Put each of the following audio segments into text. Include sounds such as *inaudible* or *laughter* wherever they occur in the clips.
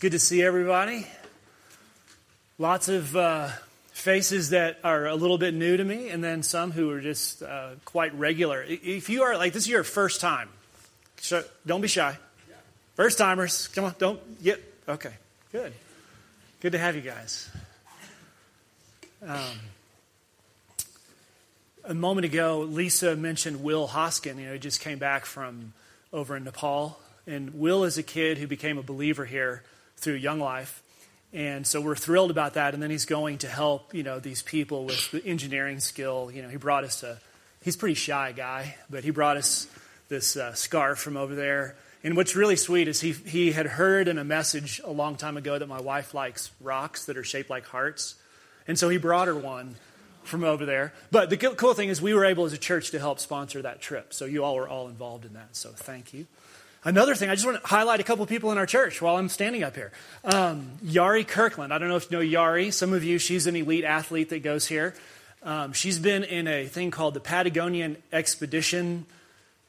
good to see everybody. Lots of uh, faces that are a little bit new to me, and then some who are just uh, quite regular. If you are like this is your first time, don't be shy. First timers, come on, don't get okay. Good, good to have you guys. Um, a moment ago, Lisa mentioned Will Hoskin. You know, he just came back from over in Nepal, and Will is a kid who became a believer here through Young Life. And so we're thrilled about that. And then he's going to help, you know, these people with the engineering skill. You know, he brought us a, he's a pretty shy guy, but he brought us this uh, scarf from over there. And what's really sweet is he, he had heard in a message a long time ago that my wife likes rocks that are shaped like hearts. And so he brought her one from over there. But the cool thing is we were able as a church to help sponsor that trip. So you all were all involved in that. So thank you. Another thing, I just want to highlight a couple people in our church while I'm standing up here. Um, Yari Kirkland. I don't know if you know Yari. Some of you, she's an elite athlete that goes here. Um, she's been in a thing called the Patagonian Expedition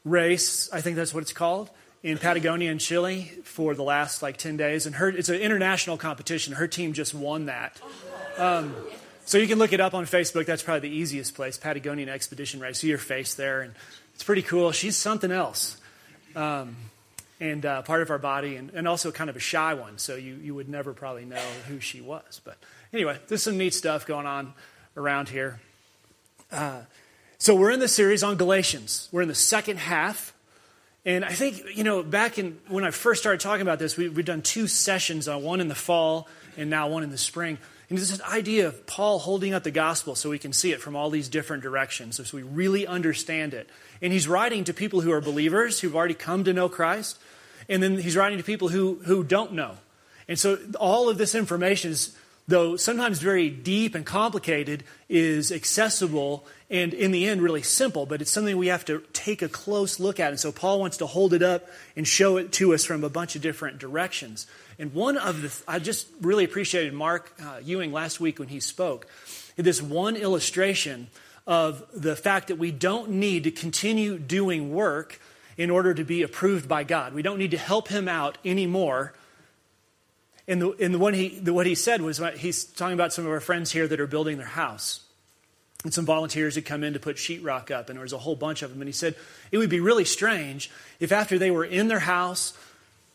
Race. I think that's what it's called in Patagonia in Chile for the last like 10 days. And her, it's an international competition. Her team just won that. Um, so you can look it up on Facebook. That's probably the easiest place, Patagonian Expedition Race. See your face there. And it's pretty cool. She's something else. Um, and uh, part of our body, and, and also kind of a shy one, so you, you would never probably know who she was. But anyway, there's some neat stuff going on around here. Uh, so we're in the series on Galatians. We're in the second half. And I think, you know, back in when I first started talking about this, we, we've done two sessions on one in the fall and now one in the spring. And this idea of Paul holding up the gospel so we can see it from all these different directions, so we really understand it. And he's writing to people who are believers, who've already come to know Christ, and then he's writing to people who, who don't know. And so all of this information is, though sometimes very deep and complicated, is accessible and in the end really simple, but it's something we have to take a close look at. And so Paul wants to hold it up and show it to us from a bunch of different directions. And one of the, I just really appreciated Mark uh, Ewing last week when he spoke. This one illustration of the fact that we don't need to continue doing work in order to be approved by God. We don't need to help him out anymore. And, the, and the one he, the, what he said was uh, he's talking about some of our friends here that are building their house. And some volunteers had come in to put sheetrock up, and there was a whole bunch of them. And he said it would be really strange if after they were in their house,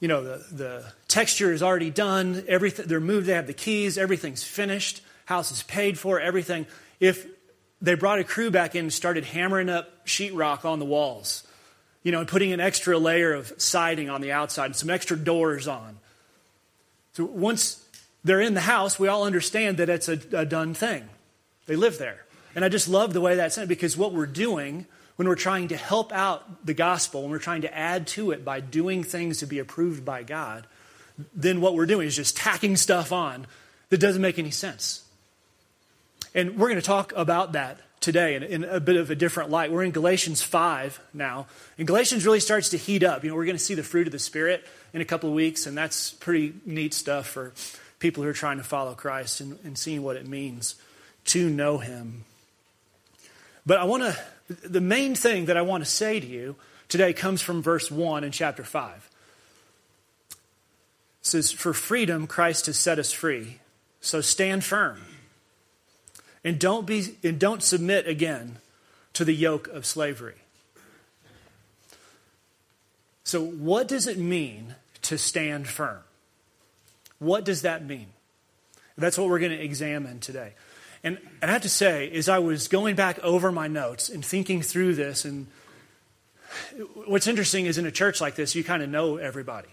you know, the, the texture is already done, everything, they're moved, they have the keys, everything's finished, house is paid for, everything. If they brought a crew back in and started hammering up sheetrock on the walls you know, and putting an extra layer of siding on the outside and some extra doors on. So once they're in the house, we all understand that it's a, a done thing. They live there. And I just love the way that's said because what we're doing when we're trying to help out the gospel, when we're trying to add to it by doing things to be approved by God, then what we're doing is just tacking stuff on that doesn't make any sense. And we're going to talk about that today in, in, a bit of a different light. We're in Galatians 5 now. And Galatians really starts to heat up. You know, we're going to see the fruit of the Spirit in a couple of weeks, and that's pretty neat stuff for people who are trying to follow Christ and, and seeing what it means to know Him. But I want to, the main thing that I want to say to you today comes from verse 1 in chapter 5. It says, For freedom Christ has set us free, so stand firm. And don't, be, and don't submit again to the yoke of slavery. So, what does it mean to stand firm? What does that mean? That's what we're going to examine today. And, and I have to say, as I was going back over my notes and thinking through this, and what's interesting is in a church like this, you kind of know everybody,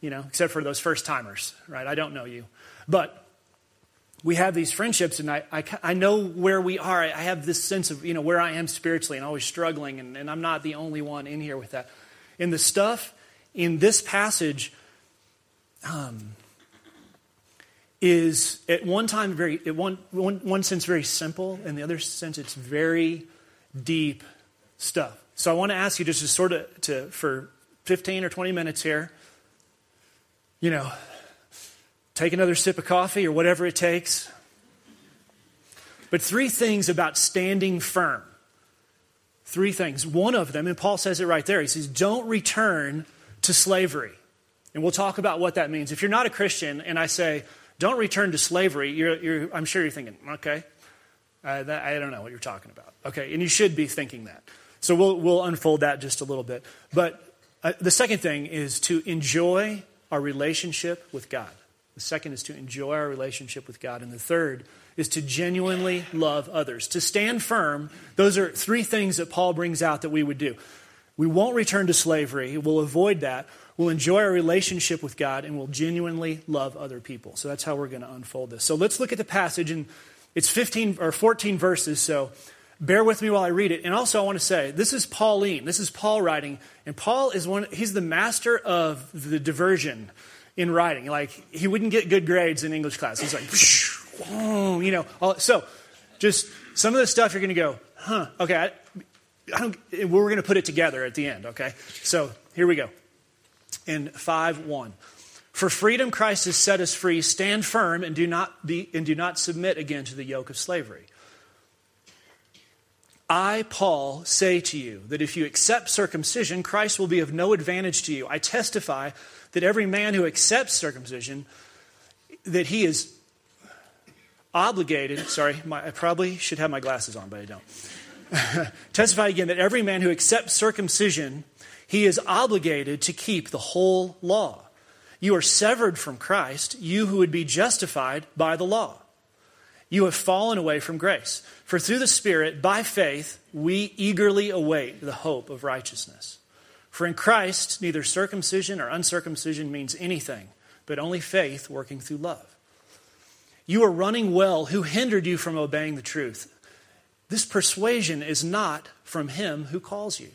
you know, except for those first timers, right? I don't know you. But we have these friendships, and I, I, I, know where we are. I have this sense of, you know, where I am spiritually and always struggling, and, and I'm not the only one in here with that. And the stuff in this passage um, is at one time very, at one, one, one sense very simple, and the other sense it's very deep stuff. So I want to ask you just to sort of, to, for 15 or 20 minutes here, you know, take another sip of coffee or whatever it takes. But three things about standing firm. Three things. One of them, and Paul says it right there, he says, don't return to slavery. And we'll talk about what that means. If you're not a Christian and I say, don't return to slavery, you're, you're, I'm sure you're thinking, okay, that, I don't know what you're talking about. Okay, and you should be thinking that. So we'll, we'll unfold that just a little bit. But uh, the second thing is to enjoy our relationship with God. The second is to enjoy our relationship with God. And the third is to genuinely love others. To stand firm, those are three things that Paul brings out that we would do. We won't return to slavery, we'll avoid that. We'll enjoy our relationship with God, and we'll genuinely love other people. So that's how we're going to unfold this. So let's look at the passage, and it's 15 or 14 verses, so bear with me while I read it. And also, I want to say, this is Pauline. This is Paul writing, and Paul is one, he's the master of the diversion in writing. Like, he wouldn't get good grades in English class. He's like, whoa, you know. All, so, just some of the stuff you're going to go, huh, okay, I, I don't, we're going to put it together at the end, okay? So, here we go. In 5 1. For freedom Christ has set us free. Stand firm and do not be and do not submit again to the yoke of slavery. I, Paul, say to you that if you accept circumcision, Christ will be of no advantage to you. I testify that every man who accepts circumcision, that he is obligated, sorry, my, I probably should have my glasses on, but I don't. *laughs* testify again that every man who accepts circumcision, he is obligated to keep the whole law. You are severed from Christ, you who would be justified by the law. You have fallen away from grace. For through the Spirit, by faith, we eagerly await the hope of righteousness. For in Christ, neither circumcision or uncircumcision means anything, but only faith working through love. You are running well. Who hindered you from obeying the truth? This persuasion is not from him who calls you.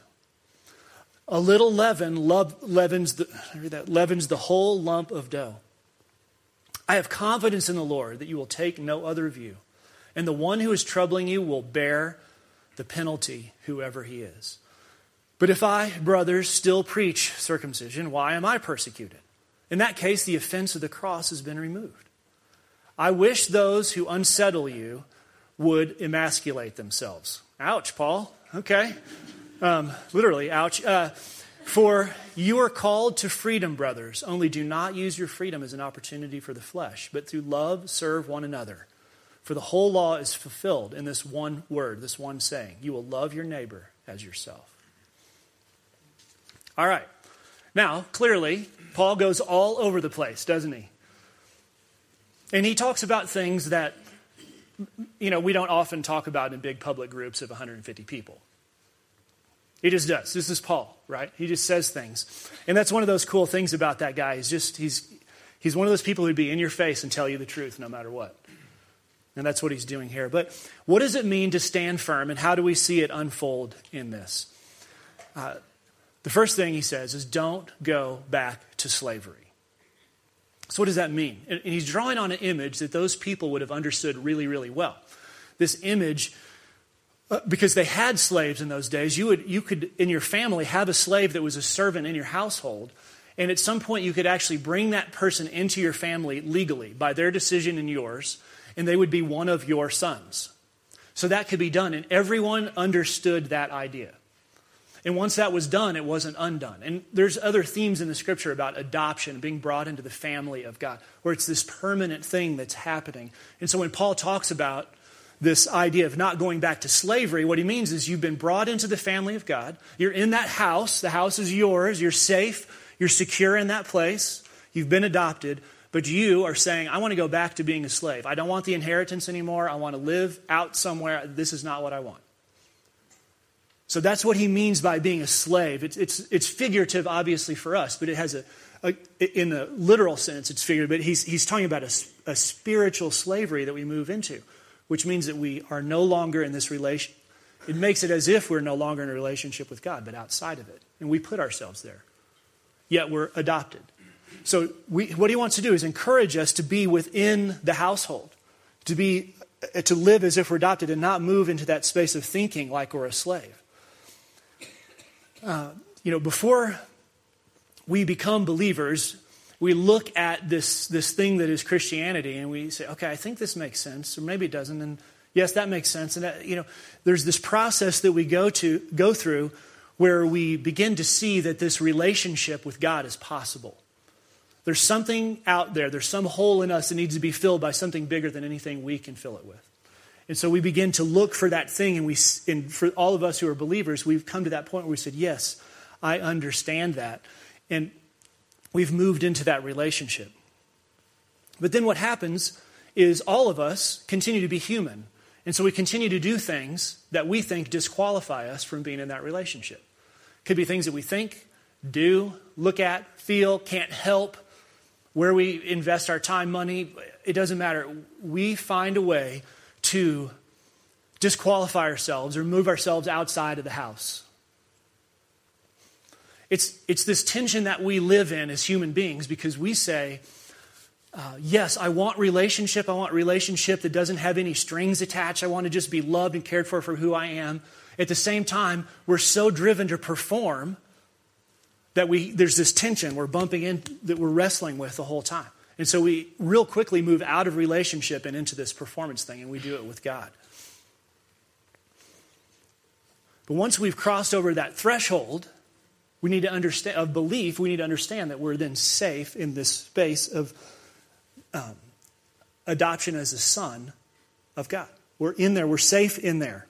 A little leaven leavens the, leavens the whole lump of dough. I have confidence in the Lord that you will take no other view, and the one who is troubling you will bear the penalty, whoever he is. But if I, brothers, still preach circumcision, why am I persecuted? In that case, the offense of the cross has been removed. I wish those who unsettle you would emasculate themselves. Ouch, Paul. Okay. Um, literally, ouch. Uh, for you are called to freedom, brothers, only do not use your freedom as an opportunity for the flesh, but through love serve one another. For the whole law is fulfilled in this one word, this one saying you will love your neighbor as yourself. All right. Now, clearly, Paul goes all over the place, doesn't he? And he talks about things that, you know, we don't often talk about in big public groups of 150 people. He just does. This is Paul, right? He just says things. And that's one of those cool things about that guy. He's just, he's, he's one of those people who'd be in your face and tell you the truth no matter what. And that's what he's doing here. But what does it mean to stand firm, and how do we see it unfold in this? Uh, the first thing he says is don't go back to slavery. So, what does that mean? And he's drawing on an image that those people would have understood really, really well. This image, Uh, because they had slaves in those days, you, would, you could, in your family, have a slave that was a servant in your household. And at some point, you could actually bring that person into your family legally by their decision and yours, and they would be one of your sons. So that could be done, and everyone understood that idea. And once that was done, it wasn't undone. And there's other themes in the scripture about adoption, being brought into the family of God, where it's this permanent thing that's happening. And so when Paul talks about this idea of not going back to slavery, what he means is you've been brought into the family of God. You're in that house. The house is yours. You're safe. You're secure in that place. You've been adopted. But you are saying, I want to go back to being a slave. I don't want the inheritance anymore. I want to live out somewhere. This is not what I want. So that's what he means by being a slave. It's, it's, it's figurative, obviously, for us, but it has a, a in the literal sense, it's figurative. But he's, he's talking about a, a spiritual slavery that we move into, which means that we are no longer in this relation. It makes it as if we're no longer in a relationship with God, but outside of it. And we put ourselves there. Yet we're adopted. So we, what he wants to do is encourage us to be within the household, to be to live as if we're adopted and not move into that space of thinking like we're a slave. Uh, you know, before we become believers, we look at this, this thing that is Christianity and we say, okay, I think this makes sense, or maybe it doesn't. And yes, that makes sense. And, that, you know, there's this process that we go, to, go through where we begin to see that this relationship with God is possible. There's something out there, there's some hole in us that needs to be filled by something bigger than anything we can fill it with. And so we begin to look for that thing, and, we, and for all of us who are believers, we've come to that point where we said, Yes, I understand that. And we've moved into that relationship. But then what happens is all of us continue to be human. And so we continue to do things that we think disqualify us from being in that relationship. Could be things that we think, do, look at, feel, can't help, where we invest our time, money, it doesn't matter. We find a way to disqualify ourselves or move ourselves outside of the house. It's, it's this tension that we live in as human beings because we say, uh, yes, I want relationship. I want relationship that doesn't have any strings attached. I want to just be loved and cared for for who I am. At the same time, we're so driven to perform that we, there's this tension we're bumping in that we're wrestling with the whole time. And so we real quickly move out of relationship and into this performance thing, and we do it with God. But once we've crossed over that threshold, we need to understand of belief, we need to understand that we're then safe in this space of um, adoption as a son of God. We're in there, we're safe in there.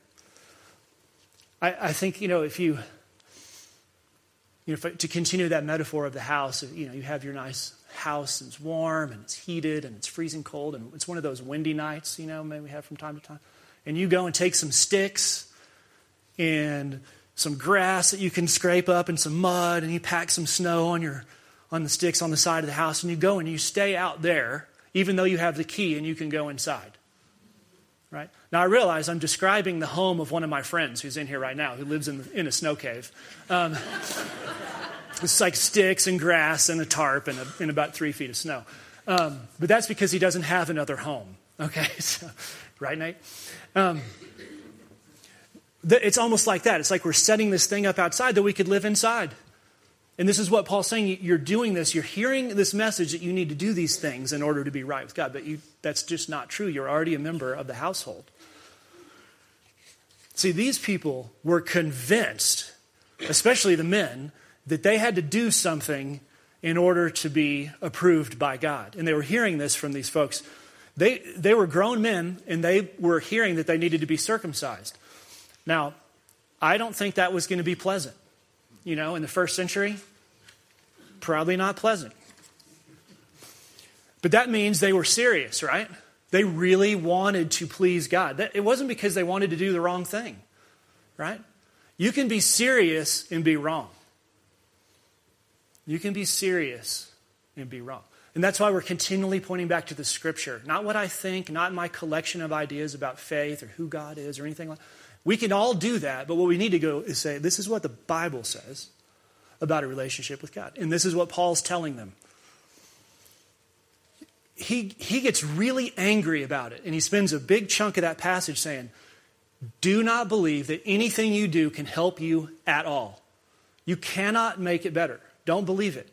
I, I think, you know, if you you know, to continue that metaphor of the house, you know, you have your nice house and it's warm and it's heated and it's freezing cold and it's one of those windy nights, you know, maybe we have from time to time. And you go and take some sticks and some grass that you can scrape up and some mud and you pack some snow on your on the sticks on the side of the house and you go and you stay out there even though you have the key and you can go inside. Right? Now I realize I'm describing the home of one of my friends who's in here right now, who lives in, in a snow cave. Um, *laughs* it's like sticks and grass and a tarp and, a, and about three feet of snow. Um, but that's because he doesn't have another home. Okay, *laughs* so, right, Nate? Um, it's almost like that. It's like we're setting this thing up outside that we could live inside. And this is what Paul's saying. You're doing this. You're hearing this message that you need to do these things in order to be right with God. But you, that's just not true. You're already a member of the household. See, these people were convinced, especially the men, that they had to do something in order to be approved by God. And they were hearing this from these folks. They, they were grown men, and they were hearing that they needed to be circumcised. Now, I don't think that was going to be pleasant. You know, in the first century, probably not pleasant. But that means they were serious, right? They really wanted to please God. It wasn't because they wanted to do the wrong thing, right? You can be serious and be wrong. You can be serious and be wrong. And that's why we're continually pointing back to the scripture. Not what I think, not my collection of ideas about faith or who God is or anything like that. We can all do that, but what we need to go is say, this is what the Bible says about a relationship with God. And this is what Paul's telling them he, he gets really angry about it. And he spends a big chunk of that passage saying, Do not believe that anything you do can help you at all. You cannot make it better. Don't believe it.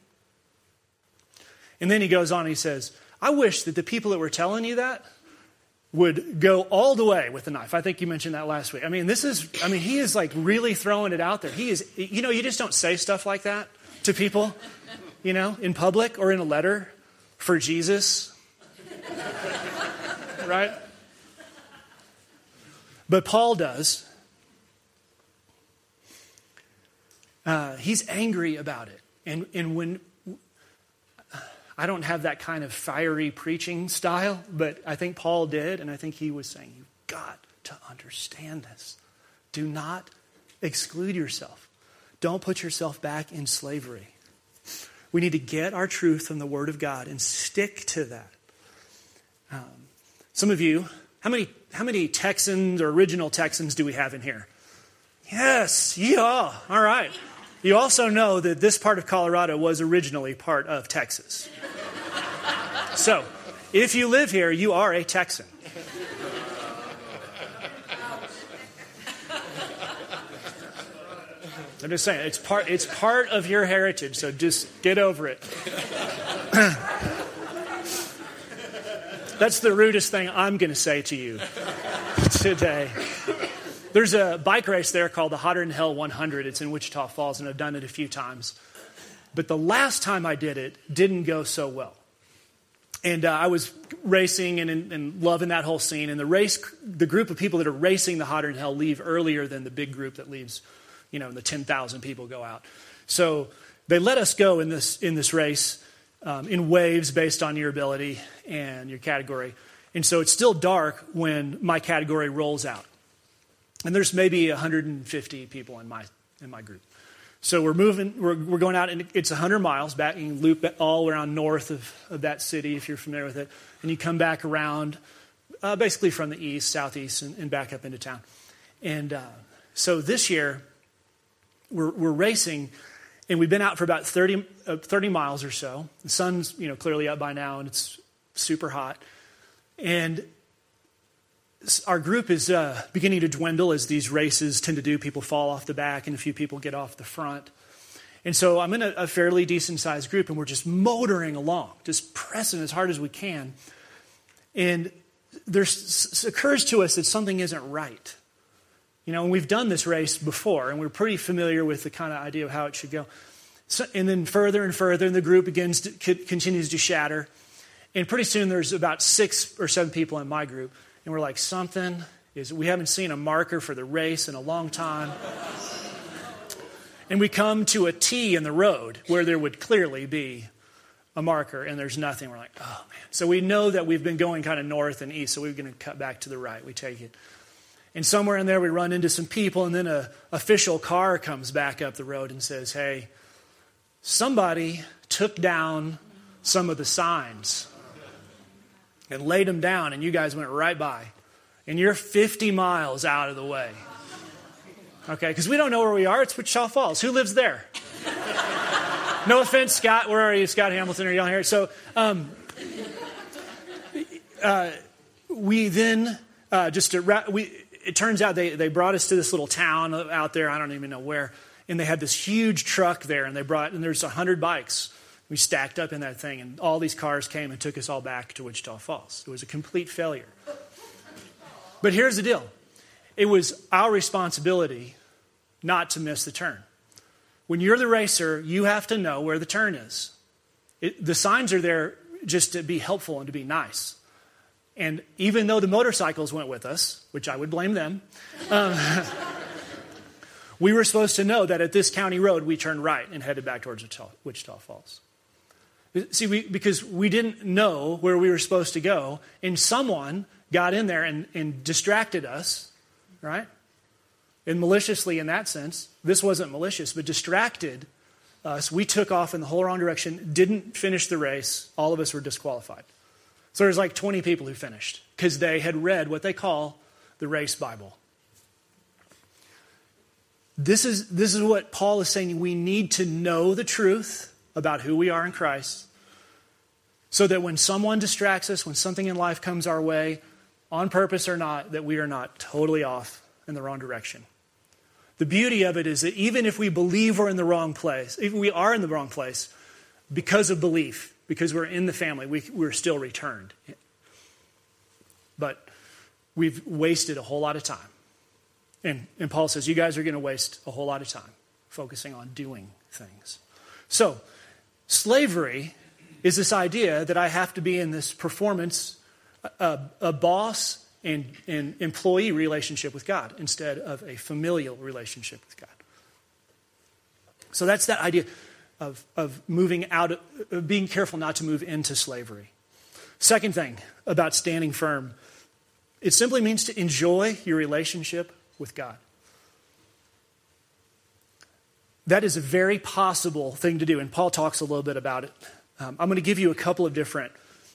And then he goes on and he says, I wish that the people that were telling you that would go all the way with the knife. I think you mentioned that last week. I mean, this is, I mean, he is like really throwing it out there. He is, you know, you just don't say stuff like that to people, you know, in public or in a letter for Jesus *laughs* right? But Paul does. Uh, he's angry about it. And, and when I don't have that kind of fiery preaching style, but I think Paul did, and I think he was saying, You've got to understand this. Do not exclude yourself. Don't put yourself back in slavery. We need to get our truth from the Word of God and stick to that. Um, some of you, how many, how many Texans or original Texans do we have in here? Yes, yeah, all right. You also know that this part of Colorado was originally part of Texas. So, if you live here, you are a Texan. I'm just saying, it's part, it's part of your heritage, so just get over it. *clears throat* That's the rudest thing I'm going to say to you today. There's a bike race there called the Hotter Than Hell 100. It's in Wichita Falls, and I've done it a few times. But the last time I did it didn't go so well. And uh, I was racing and, and, and, loving that whole scene. And the race, the group of people that are racing the Hotter Than Hell leave earlier than the big group that leaves, you know, the 10,000 people go out. So they let us go in this, in this race um, in waves based on your ability and your category. And so it's still dark when my category rolls out. And there's maybe 150 people in my, in my group. So we're moving, we're, we're going out, and it's 100 miles back. You loop all around north of, of that city if you're familiar with it. And you come back around, uh, basically from the east, southeast, and, and back up into town. And uh, so this year, we're, we're racing, and we've been out for about 30, uh, 30 miles or so. The sun's you know, clearly up by now, and it's super hot. And our group is uh, beginning to dwindle as these races tend to do. People fall off the back, and a few people get off the front. And so I'm in a, a fairly decent sized group, and we're just motoring along, just pressing as hard as we can. And there occurs to us that something isn't right. You know, and we've done this race before, and we're pretty familiar with the kind of idea of how it should go. So, and then further and further, and the group begins to, continues to shatter. And pretty soon, there's about six or seven people in my group and we're like, something is, we haven't seen a marker for the race in a long time. and we come to a T in the road where there would clearly be a marker, and there's nothing. We're like, oh man. So we know that we've been going kind of north and east, so we're going to cut back to the right. We take it. And somewhere in there, we run into some people, and then a official car comes back up the road and says, hey, somebody took down some of the signs and laid them down, and you guys went right by. And you're 50 miles out of the way. Okay, because we don't know where we are. It's Wichita Falls. Who lives there? no offense, Scott. Where are you, Scott Hamilton? Are on here? So, um, uh, we then uh, just to, we. It turns out they they brought us to this little town out there. I don't even know where, and they had this huge truck there, and they brought and there's a hundred bikes we stacked up in that thing, and all these cars came and took us all back to Wichita Falls. It was a complete failure. But here's the deal it was our responsibility not to miss the turn. When you're the racer, you have to know where the turn is. It, the signs are there just to be helpful and to be nice. And even though the motorcycles went with us, which I would blame them, um, *laughs* we were supposed to know that at this county road we turned right and headed back towards Wichita, Wichita Falls. See, we, because we didn't know where we were supposed to go, and someone got in there and, and distracted us, right? And maliciously, in that sense, this wasn't malicious, but distracted us. We took off in the whole wrong direction, didn't finish the race. All of us were disqualified. So there's like 20 people who finished because they had read what they call the race Bible. This is, this is what Paul is saying. We need to know the truth about who we are in Christ so that when someone distracts us, when something in life comes our way, on purpose or not, that we are not totally off in the wrong direction. The beauty of it is that even if we believe we're in the wrong place, if we are in the wrong place, because of belief, because we're in the family, we, we're still returned. But we've wasted a whole lot of time. And, and Paul says, You guys are going to waste a whole lot of time focusing on doing things. So, Slavery is this idea that I have to be in this performance, a, a boss and, and employee relationship with God instead of a familial relationship with God. So that's that idea of, of moving out, of being careful not to move into slavery. Second thing about standing firm, it simply means to enjoy your relationship with God. That is a very possible thing to do, and Paul talks a little bit about it. Um, I'm going to give you a couple of different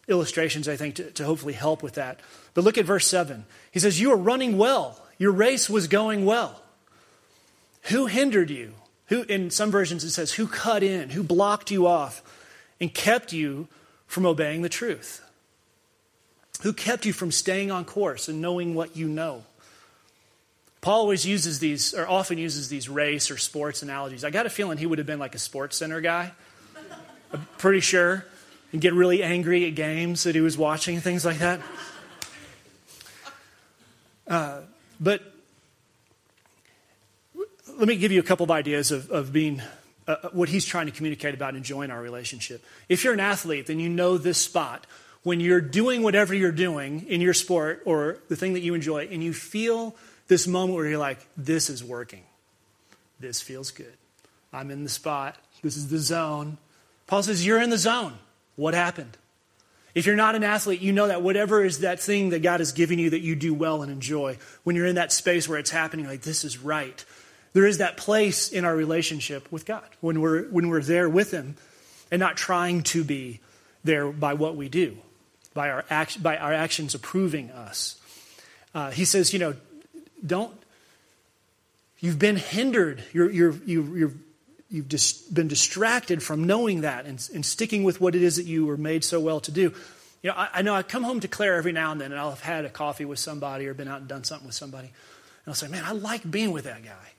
illustrations, I think, to, to hopefully help with that. But look at verse 7. He says, You are running well, your race was going well. Who hindered you? Who, in some versions, it says, Who cut in? Who blocked you off and kept you from obeying the truth? Who kept you from staying on course and knowing what you know? Paul always uses these, or often uses these race or sports analogies. I got a feeling he would have been like a sports center guy. I'm pretty sure. And get really angry at games that he was watching, things like that. Uh, but let me give you a couple of ideas of, of being uh, uh, what he's trying to communicate about enjoying our relationship. If you're an athlete, then you know this spot. When you're doing whatever you're doing in your sport or the thing that you enjoy, and you feel this moment where you're like, this is working. This feels good. I'm in the spot. This is the zone. Paul says, You're in the zone. What happened? If you're not an athlete, you know that whatever is that thing that God is giving you that you do well and enjoy, when you're in that space where it's happening, like, this is right. There is that place in our relationship with God when we're, when we're there with Him and not trying to be there by what we do, by our, act, by our actions approving us. Uh, he says, you know, don't, you've been hindered. You're, you're, you, you're, you've just been distracted from knowing that and, and, sticking with what it is that you were made so well to do. You know, I, I, know I come home to Claire every now and then, and I'll have had a coffee with somebody or been out and done something with somebody. And I'll say, man, I like being with that guy.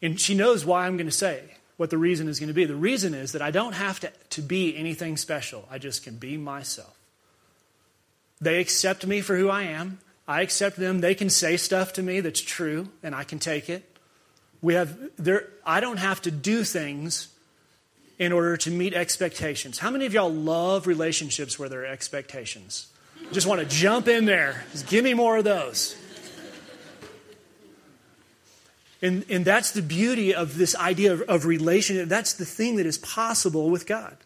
And she knows why I'm going to say what the reason is going to be. The reason is that I don't have to, to be anything special, I just can be myself. They accept me for who I am. I accept them. They can say stuff to me that's true, and I can take it. We have there I don't have to do things in order to meet expectations. How many of y'all love relationships where there are expectations? Just want to jump in there. Just give me more of those. And, and that's the beauty of this idea of, of relationship. That's the thing that is possible with God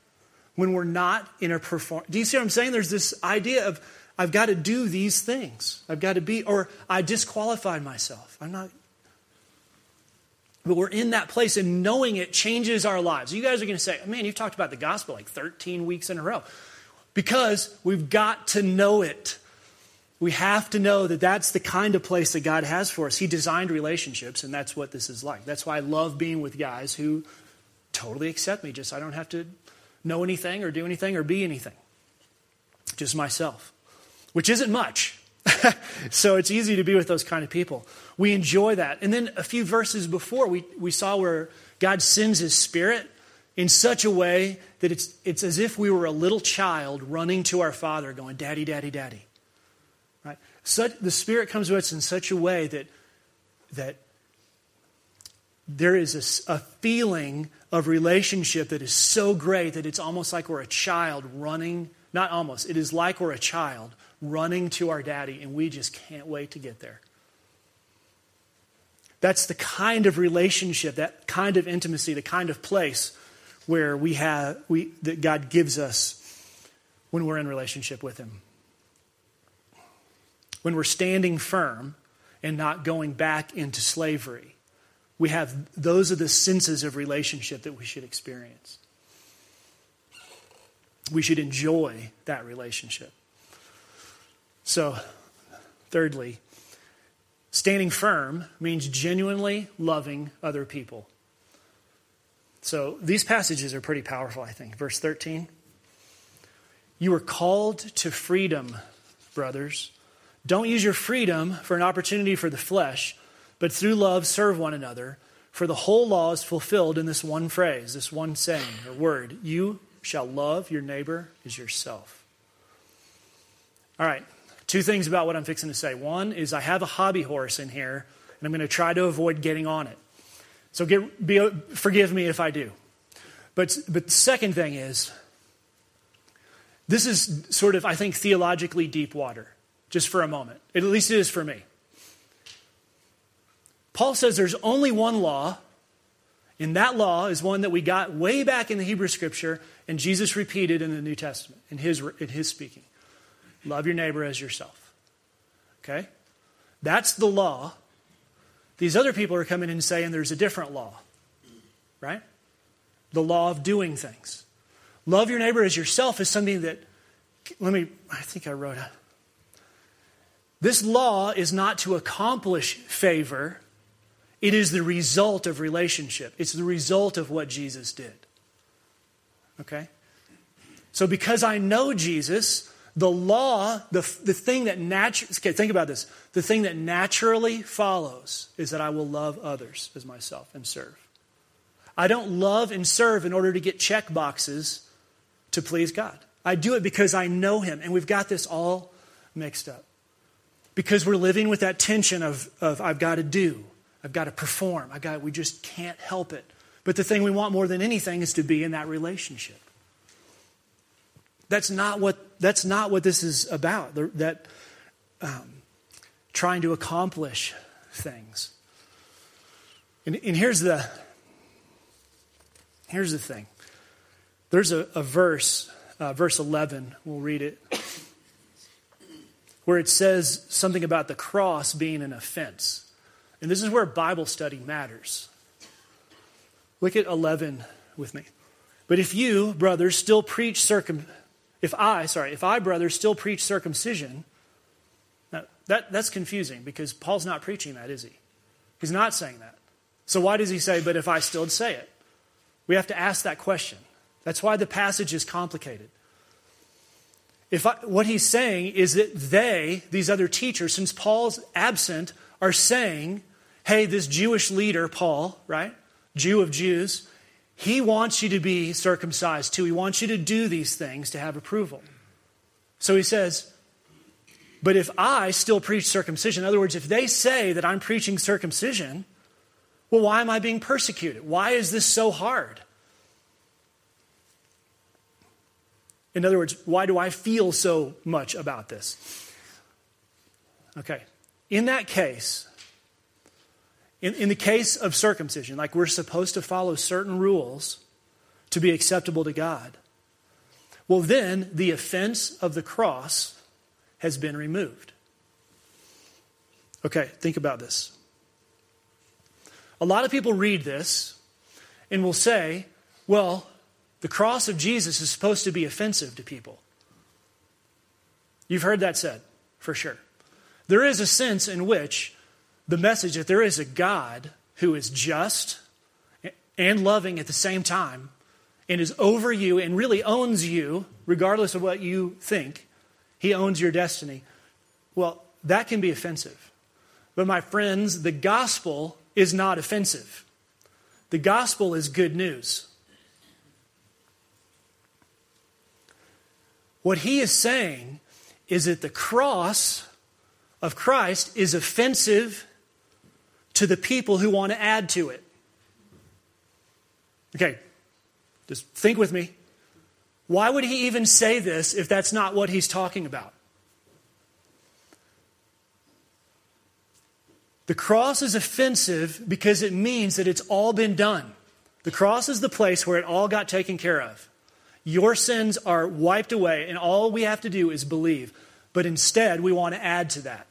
when we're not in a perform. Do you see what I'm saying? There's this idea of I've got to do these things. I've got to be, or I disqualified myself. I'm not but we're in that place and knowing it changes our lives. You guys are going to say, man, you've talked about the gospel like 13 weeks in a row. Because we've got to know it. We have to know that that's the kind of place that God has for us. He designed relationships, and that's what this is like. That's why I love being with guys who totally accept me. Just I don't have to know anything or do anything or be anything. Just myself, which isn't much. *laughs* so it's easy to be with those kind of people. We enjoy that. And then a few verses before, we, we saw where God sends his spirit in such a way that it's, it's as if we were a little child running to our father going, Daddy, Daddy, Daddy. Right? Such, the spirit comes to us in such a way that, that there is a, a feeling of relationship that is so great that it's almost like we're a child running, not almost, it is like we're a child running to our daddy, and we just can't wait to get there. That's the kind of relationship, that kind of intimacy, the kind of place where we have we, that God gives us when we're in relationship with Him. When we're standing firm and not going back into slavery. We have those are the senses of relationship that we should experience. We should enjoy that relationship. So, thirdly, standing firm means genuinely loving other people. So, these passages are pretty powerful, I think. Verse 13 You are called to freedom, brothers. Don't use your freedom for an opportunity for the flesh, but through love serve one another. For the whole law is fulfilled in this one phrase, this one saying or word You shall love your neighbor as yourself. All right, Two things about what I'm fixing to say. One is I have a hobby horse in here, and I'm going to try to avoid getting on it. So get, be, forgive me if I do. But, but the second thing is, this is sort of, I think, theologically deep water, just for a moment. At least it is for me. Paul says there's only one law, and that law is one that we got way back in the Hebrew scripture, and Jesus repeated in the New Testament, in his, in his speaking. Love your neighbor as yourself. Okay? That's the law. These other people are coming in and saying there's a different law. Right? The law of doing things. Love your neighbor as yourself is something that, let me, I think I wrote it. This law is not to accomplish favor, it is the result of relationship. It's the result of what Jesus did. Okay? So because I know Jesus, the law, the, the thing that naturally, okay, think about this. The thing that naturally follows is that I will love others as myself and serve. I don't love and serve in order to get check boxes to please God. I do it because I know Him, and we've got this all mixed up. Because we're living with that tension of, of I've got to do, I've got to perform, I've got, we just can't help it. But the thing we want more than anything is to be in that relationship. That's not what, that's not what this is about. That um, trying to accomplish things. And, and here's the here's the thing. There's a, a verse, uh, verse 11. We'll read it, where it says something about the cross being an offense. And this is where Bible study matters. Look at 11 with me. But if you, brothers, still preach circum, if I, sorry, if I, brothers, still preach circumcision, now that, that's confusing because Paul's not preaching that, is he? He's not saying that. So why does he say, but if I still say it? We have to ask that question. That's why the passage is complicated. If I, what he's saying is that they, these other teachers, since Paul's absent, are saying, hey, this Jewish leader, Paul, right? Jew of Jews, he wants you to be circumcised too. He wants you to do these things to have approval. So he says, but if I still preach circumcision, in other words, if they say that I'm preaching circumcision, well, why am I being persecuted? Why is this so hard? In other words, why do I feel so much about this? Okay. In that case, in, in the case of circumcision, like we're supposed to follow certain rules to be acceptable to God, well, then the offense of the cross has been removed. Okay, think about this. A lot of people read this and will say, well, the cross of Jesus is supposed to be offensive to people. You've heard that said, for sure. There is a sense in which the message that there is a God who is just and loving at the same time and is over you and really owns you, regardless of what you think. He owns your destiny. Well, that can be offensive. But, my friends, the gospel is not offensive. The gospel is good news. What he is saying is that the cross of Christ is offensive to the people who want to add to it. Okay, just think with me. Why would he even say this if that's not what he's talking about? The cross is offensive because it means that it's all been done. The cross is the place where it all got taken care of. Your sins are wiped away, and all we have to do is believe. But instead, we want to add to that.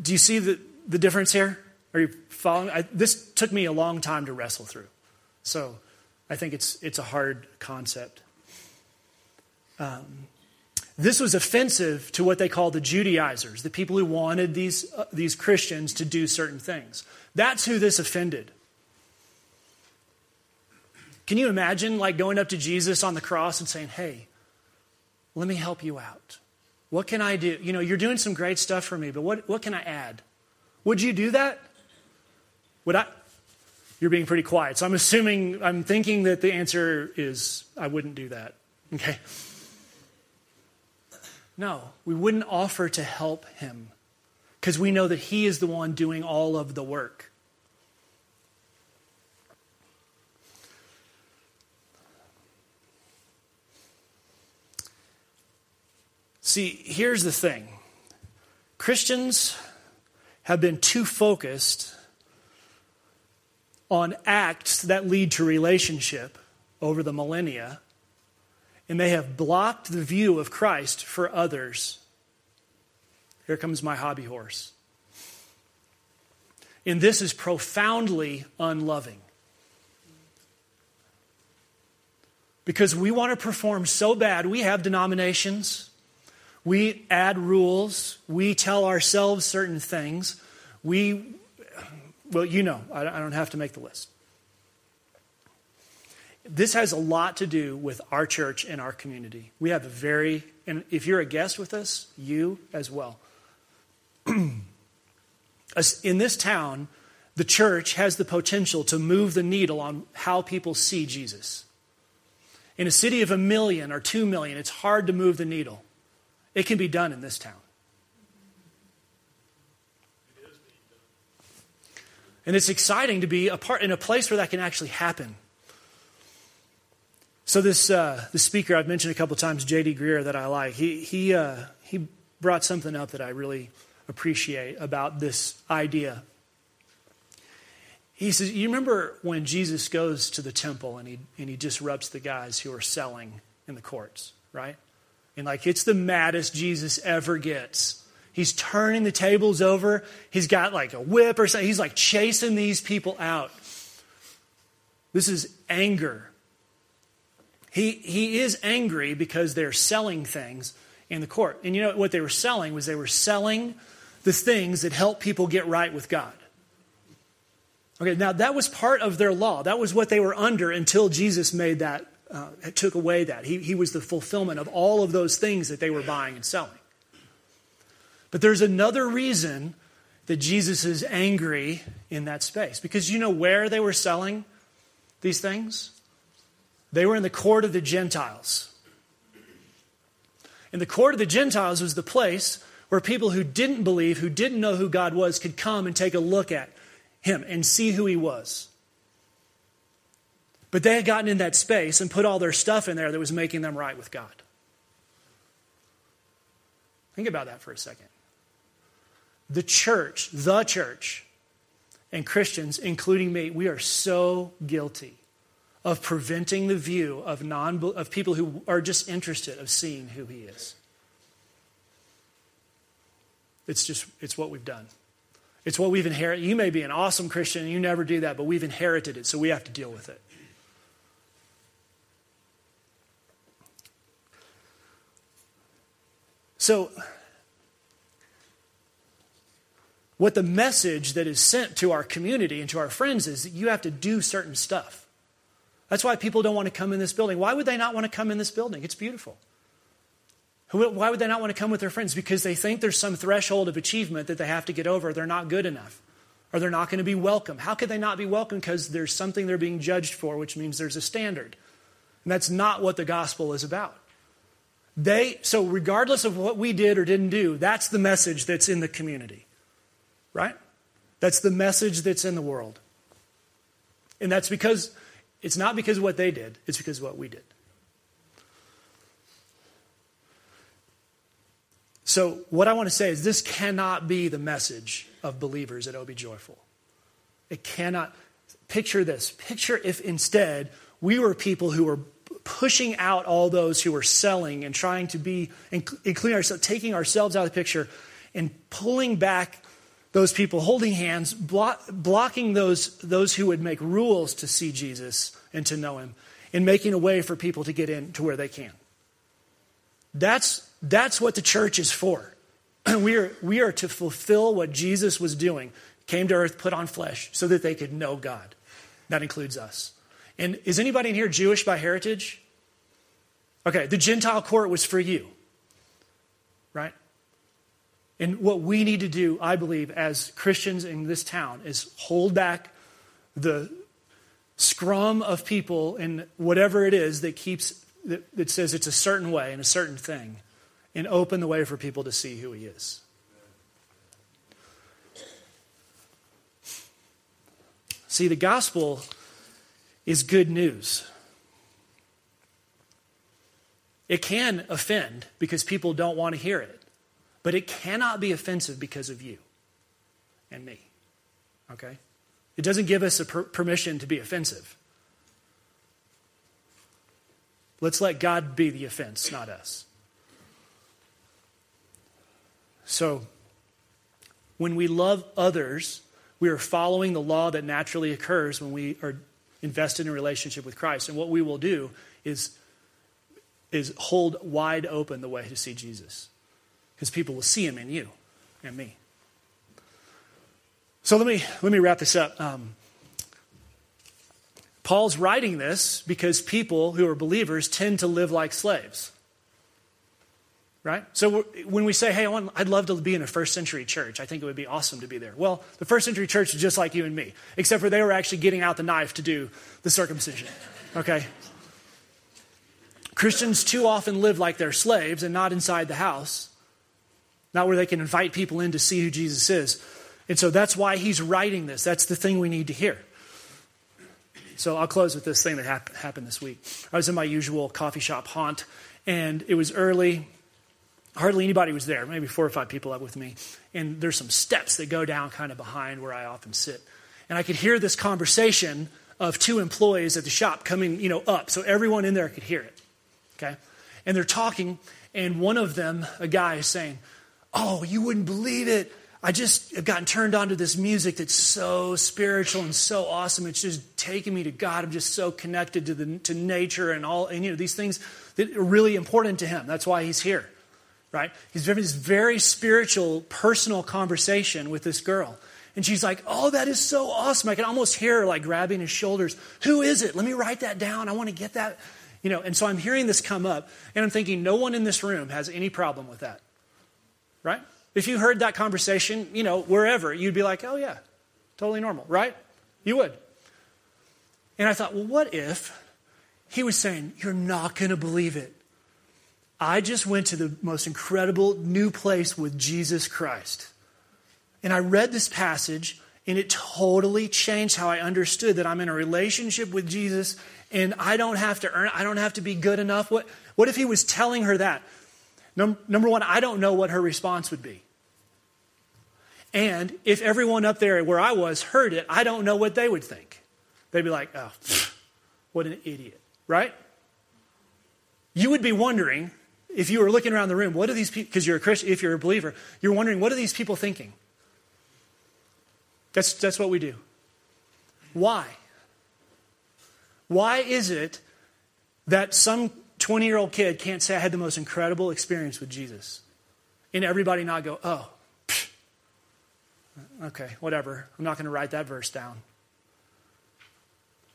Do you see the, the difference here? Are you following? I, this took me a long time to wrestle through. So I think it's, it's a hard concept. Um, this was offensive to what they call the Judaizers, the people who wanted these, uh, these Christians to do certain things. That's who this offended. Can you imagine like going up to Jesus on the cross and saying, "Hey, let me help you out. What can I do? You know, you're doing some great stuff for me, but what, what can I add? Would you do that? Would I? You're being pretty quiet. So I'm assuming, I'm thinking that the answer is I wouldn't do that. Okay? No, we wouldn't offer to help him because we know that he is the one doing all of the work. See, here's the thing Christians have been too focused on acts that lead to relationship over the millennia, and they have blocked the view of Christ for others. Here comes my hobby horse. And this is profoundly unloving. Because we want to perform so bad, we have denominations we add rules. We tell ourselves certain things. We, well, you know, I don't have to make the list. This has a lot to do with our church and our community. We have a very, and if you're a guest with us, you as well. *clears throat* In this town, the church has the potential to move the needle on how people see Jesus. In a city of a million or two million, it's hard to move the needle. It can be done in this town. And it's exciting to be a part in a place where that can actually happen. So this uh, the speaker I've mentioned a couple times, J.D. Greear, that I like, he he uh, he brought something up that I really appreciate about this idea. He says, "You remember when Jesus goes to the temple and he and he disrupts the guys who are selling in the courts, right? And like it's the maddest Jesus ever gets." He's turning the tables over. He's got like a whip or something. He's like chasing these people out. This is anger he, he is angry because they're selling things in the court. And you know what they were selling was they were selling the things that help people get right with God. Okay, now that was part of their law. That was what they were under until Jesus made that, uh, took away that. He, he was the fulfillment of all of those things that they were buying and selling. But there's another reason that Jesus is angry in that space. Because you know where they were selling these things? They were in the court of the Gentiles. And the court of the Gentiles was the place where people who didn't believe, who didn't know who God was, could come and take a look at him and see who he was. But they had gotten in that space and put all their stuff in there that was making them right with God. Think about that for a second. The church, the church, and Christians, including me, we are so guilty of preventing the view of, non, of people who are just interested of seeing who he is. It's just, it's what we've done. It's what we've inherited. You may be an awesome Christian and you never do that, but we've inherited it, so we have to deal with it. So, what the message that is sent to our community and to our friends is that you have to do certain stuff. That's why people don't want to come in this building. Why would they not want to come in this building? It's beautiful. Why would they not want to come with their friends? Because they think there's some threshold of achievement that they have to get over. They're not good enough. Or they're not going to be welcome. How could they not be welcome? Because there's something they're being judged for, which means there's a standard. And that's not what the gospel is about. They, so regardless of what we did or didn't do, that's the message that's in the community. Right? That's the message that's in the world. And that's because it's not because of what they did, it's because of what we did. So, what I want to say is this cannot be the message of believers at OB Joyful. It cannot. Picture this. Picture if instead we were people who were pushing out all those who are selling and trying to be, including ourselves, taking ourselves out of the picture and pulling back those people holding hands, block, blocking those, those who would make rules to see Jesus and to know him, and making a way for people to get in to where they can. That's, that's what the church is for. *clears throat* we, are, we are to fulfill what Jesus was doing, came to earth, put on flesh, so that they could know God. That includes us. And is anybody in here Jewish by heritage? Okay, the Gentile court was for you, right? And what we need to do, I believe, as Christians in this town, is hold back the scrum of people and whatever it is that keeps that, that says it's a certain way and a certain thing, and open the way for people to see who he is. See, the gospel is good news. It can offend because people don't want to hear it. But it cannot be offensive because of you and me. Okay? It doesn't give us a per- permission to be offensive. Let's let God be the offense, not us. So, when we love others, we are following the law that naturally occurs when we are invested in a relationship with Christ. And what we will do is, is hold wide open the way to see Jesus because people will see him in you and me. So let me, let me wrap this up. Um, Paul's writing this because people who are believers tend to live like slaves. Right? So when we say, hey, I'd love to be in a first century church, I think it would be awesome to be there. Well, the first century church is just like you and me, except for they were actually getting out the knife to do the circumcision. Okay? Christians too often live like they're slaves and not inside the house not where they can invite people in to see who Jesus is. And so that's why he's writing this. That's the thing we need to hear. So I'll close with this thing that happened this week. I was in my usual coffee shop haunt, and it was early. Hardly anybody was there, maybe four or five people up with me. And there's some steps that go down kind of behind where I often sit. And I could hear this conversation of two employees at the shop coming, you know, up. So everyone in there could hear it. Okay? And they're talking, and one of them, a guy, is saying, Oh, you wouldn't believe it. I just have gotten turned on to this music that's so spiritual and so awesome. It's just taking me to God. I'm just so connected to the to nature and all and you know these things that are really important to him. That's why he's here. Right? He's having this very spiritual, personal conversation with this girl. And she's like, Oh, that is so awesome. I can almost hear her like grabbing his shoulders. Who is it? Let me write that down. I want to get that. You know, and so I'm hearing this come up, and I'm thinking, no one in this room has any problem with that. Right? If you heard that conversation, you know, wherever, you'd be like, oh, yeah, totally normal, right? You would. And I thought, well, what if he was saying, you're not going to believe it? I just went to the most incredible new place with Jesus Christ. And I read this passage, and it totally changed how I understood that I'm in a relationship with Jesus and I don't have to earn, it. I don't have to be good enough. What, what if he was telling her that? Number one, I don't know what her response would be. And if everyone up there where I was heard it, I don't know what they would think. They'd be like, oh, what an idiot, right? You would be wondering, if you were looking around the room, what are these people, because you're a Christian, if you're a believer, you're wondering, what are these people thinking? That's, that's what we do. Why? Why is it that some 20 year old kid can't say I had the most incredible experience with Jesus. And everybody not go, oh, okay, whatever. I'm not going to write that verse down.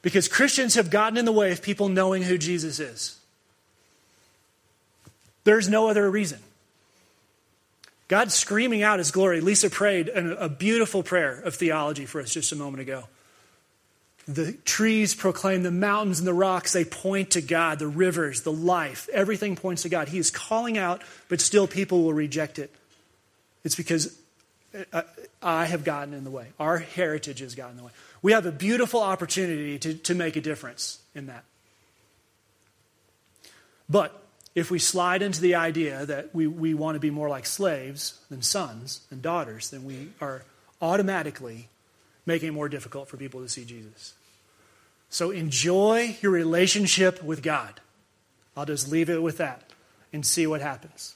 Because Christians have gotten in the way of people knowing who Jesus is. There's no other reason. God's screaming out his glory. Lisa prayed a beautiful prayer of theology for us just a moment ago. The trees proclaim, the mountains and the rocks, they point to God. The rivers, the life, everything points to God. He is calling out, but still people will reject it. It's because uh, I have gotten in the way. Our heritage has gotten in the way. We have a beautiful opportunity to, to make a difference in that. But if we slide into the idea that we, we want to be more like slaves than sons and daughters, then we are automatically making it more difficult for people to see Jesus. So enjoy your relationship with God. I'll just leave it with that and see what happens.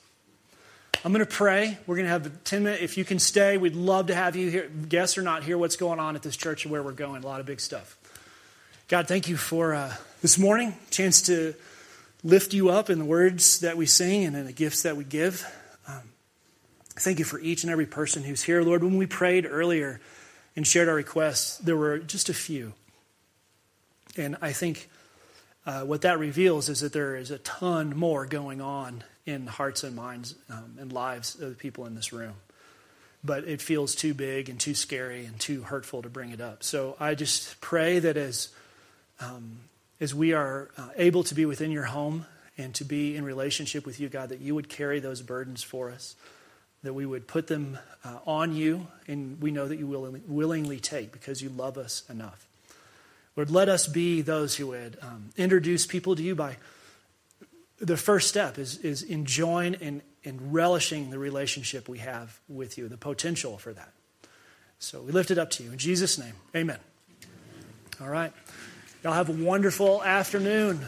I'm going to pray. We're going to have a 10 minutes. If you can stay, we'd love to have you here, guests or not, hear what's going on at this church and where we're going. A lot of big stuff. God, thank you for uh, this morning, chance to lift you up in the words that we sing and in the gifts that we give. Um, thank you for each and every person who's here. Lord, when we prayed earlier, and shared our requests, there were just a few. And I think uh, what that reveals is that there is a ton more going on in hearts and minds um, and lives of the people in this room. But it feels too big and too scary and too hurtful to bring it up. So I just pray that as, um, as we are uh, able to be within your home and to be in relationship with you, God, that you would carry those burdens for us that we would put them uh, on you, and we know that you will willingly take because you love us enough. Lord, let us be those who would um, introduce people to you by the first step is, is enjoying and, and relishing the relationship we have with you, the potential for that. So we lift it up to you. In Jesus' name, amen. All right. Y'all have a wonderful afternoon.